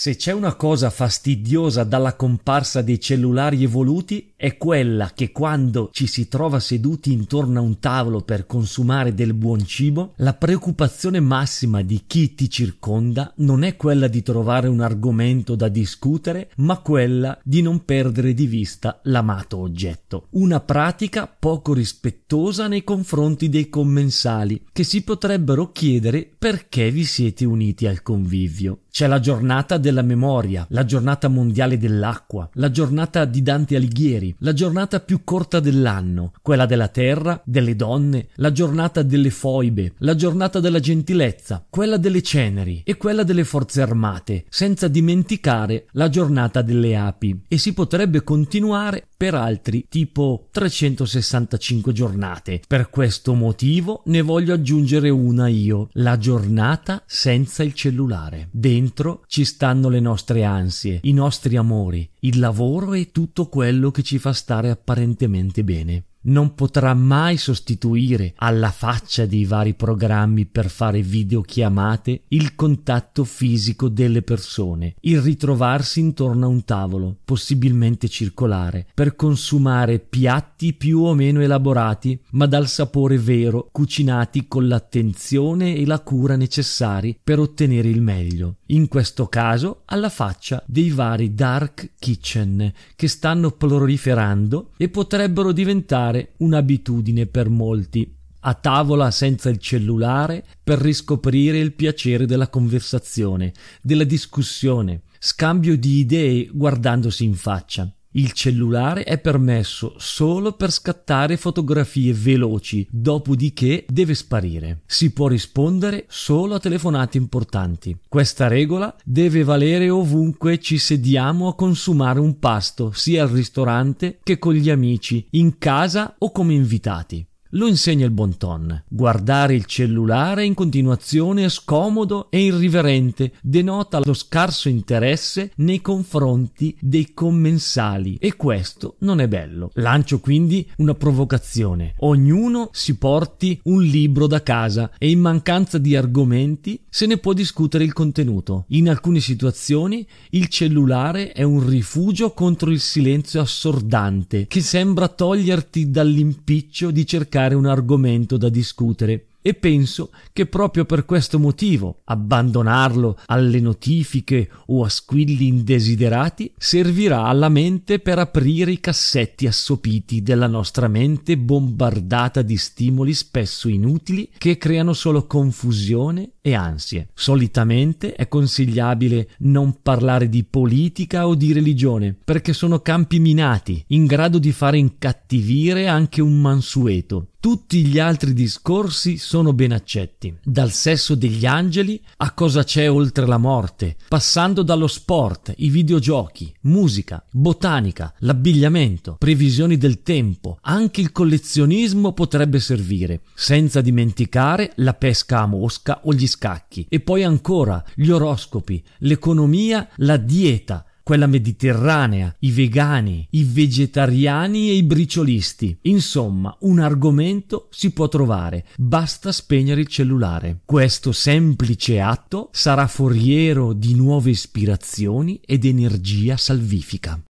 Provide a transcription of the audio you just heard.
Se c'è una cosa fastidiosa dalla comparsa dei cellulari evoluti è quella che quando ci si trova seduti intorno a un tavolo per consumare del buon cibo, la preoccupazione massima di chi ti circonda non è quella di trovare un argomento da discutere, ma quella di non perdere di vista l'amato oggetto. Una pratica poco rispettosa nei confronti dei commensali, che si potrebbero chiedere perché vi siete uniti al convivio. C'è la giornata della memoria, la giornata mondiale dell'acqua, la giornata di Dante Alighieri, la giornata più corta dell'anno, quella della terra, delle donne, la giornata delle foibe, la giornata della gentilezza, quella delle ceneri e quella delle forze armate, senza dimenticare la giornata delle api. E si potrebbe continuare per altri tipo 365 giornate. Per questo motivo ne voglio aggiungere una io, la giornata senza il cellulare. Dentro ci stanno le nostre ansie, i nostri amori, il lavoro e tutto quello che ci fa stare apparentemente bene non potrà mai sostituire alla faccia dei vari programmi per fare videochiamate il contatto fisico delle persone, il ritrovarsi intorno a un tavolo, possibilmente circolare, per consumare piatti più o meno elaborati, ma dal sapore vero, cucinati con l'attenzione e la cura necessari per ottenere il meglio. In questo caso alla faccia dei vari dark kitchen che stanno proliferando e potrebbero diventare un'abitudine per molti. A tavola senza il cellulare per riscoprire il piacere della conversazione, della discussione, scambio di idee guardandosi in faccia. Il cellulare è permesso solo per scattare fotografie veloci, dopodiché deve sparire. Si può rispondere solo a telefonate importanti. Questa regola deve valere ovunque ci sediamo a consumare un pasto, sia al ristorante che con gli amici, in casa o come invitati. Lo insegna il bon ton. Guardare il cellulare in continuazione scomodo e irriverente, denota lo scarso interesse nei confronti dei commensali e questo non è bello. Lancio quindi una provocazione. Ognuno si porti un libro da casa e in mancanza di argomenti se ne può discutere il contenuto. In alcune situazioni il cellulare è un rifugio contro il silenzio assordante che sembra toglierti dall'impiccio di cercare cercare un argomento da discutere e penso che proprio per questo motivo abbandonarlo alle notifiche o a squilli indesiderati servirà alla mente per aprire i cassetti assopiti della nostra mente bombardata di stimoli spesso inutili che creano solo confusione e ansie. Solitamente è consigliabile non parlare di politica o di religione perché sono campi minati in grado di fare incattivire anche un mansueto tutti gli altri discorsi sono ben accetti, dal sesso degli angeli a cosa c'è oltre la morte, passando dallo sport, i videogiochi, musica, botanica, l'abbigliamento, previsioni del tempo, anche il collezionismo potrebbe servire, senza dimenticare la pesca a mosca o gli scacchi, e poi ancora gli oroscopi, l'economia, la dieta, quella mediterranea, i vegani, i vegetariani e i briciolisti. Insomma, un argomento si può trovare, basta spegnere il cellulare. Questo semplice atto sarà foriero di nuove ispirazioni ed energia salvifica.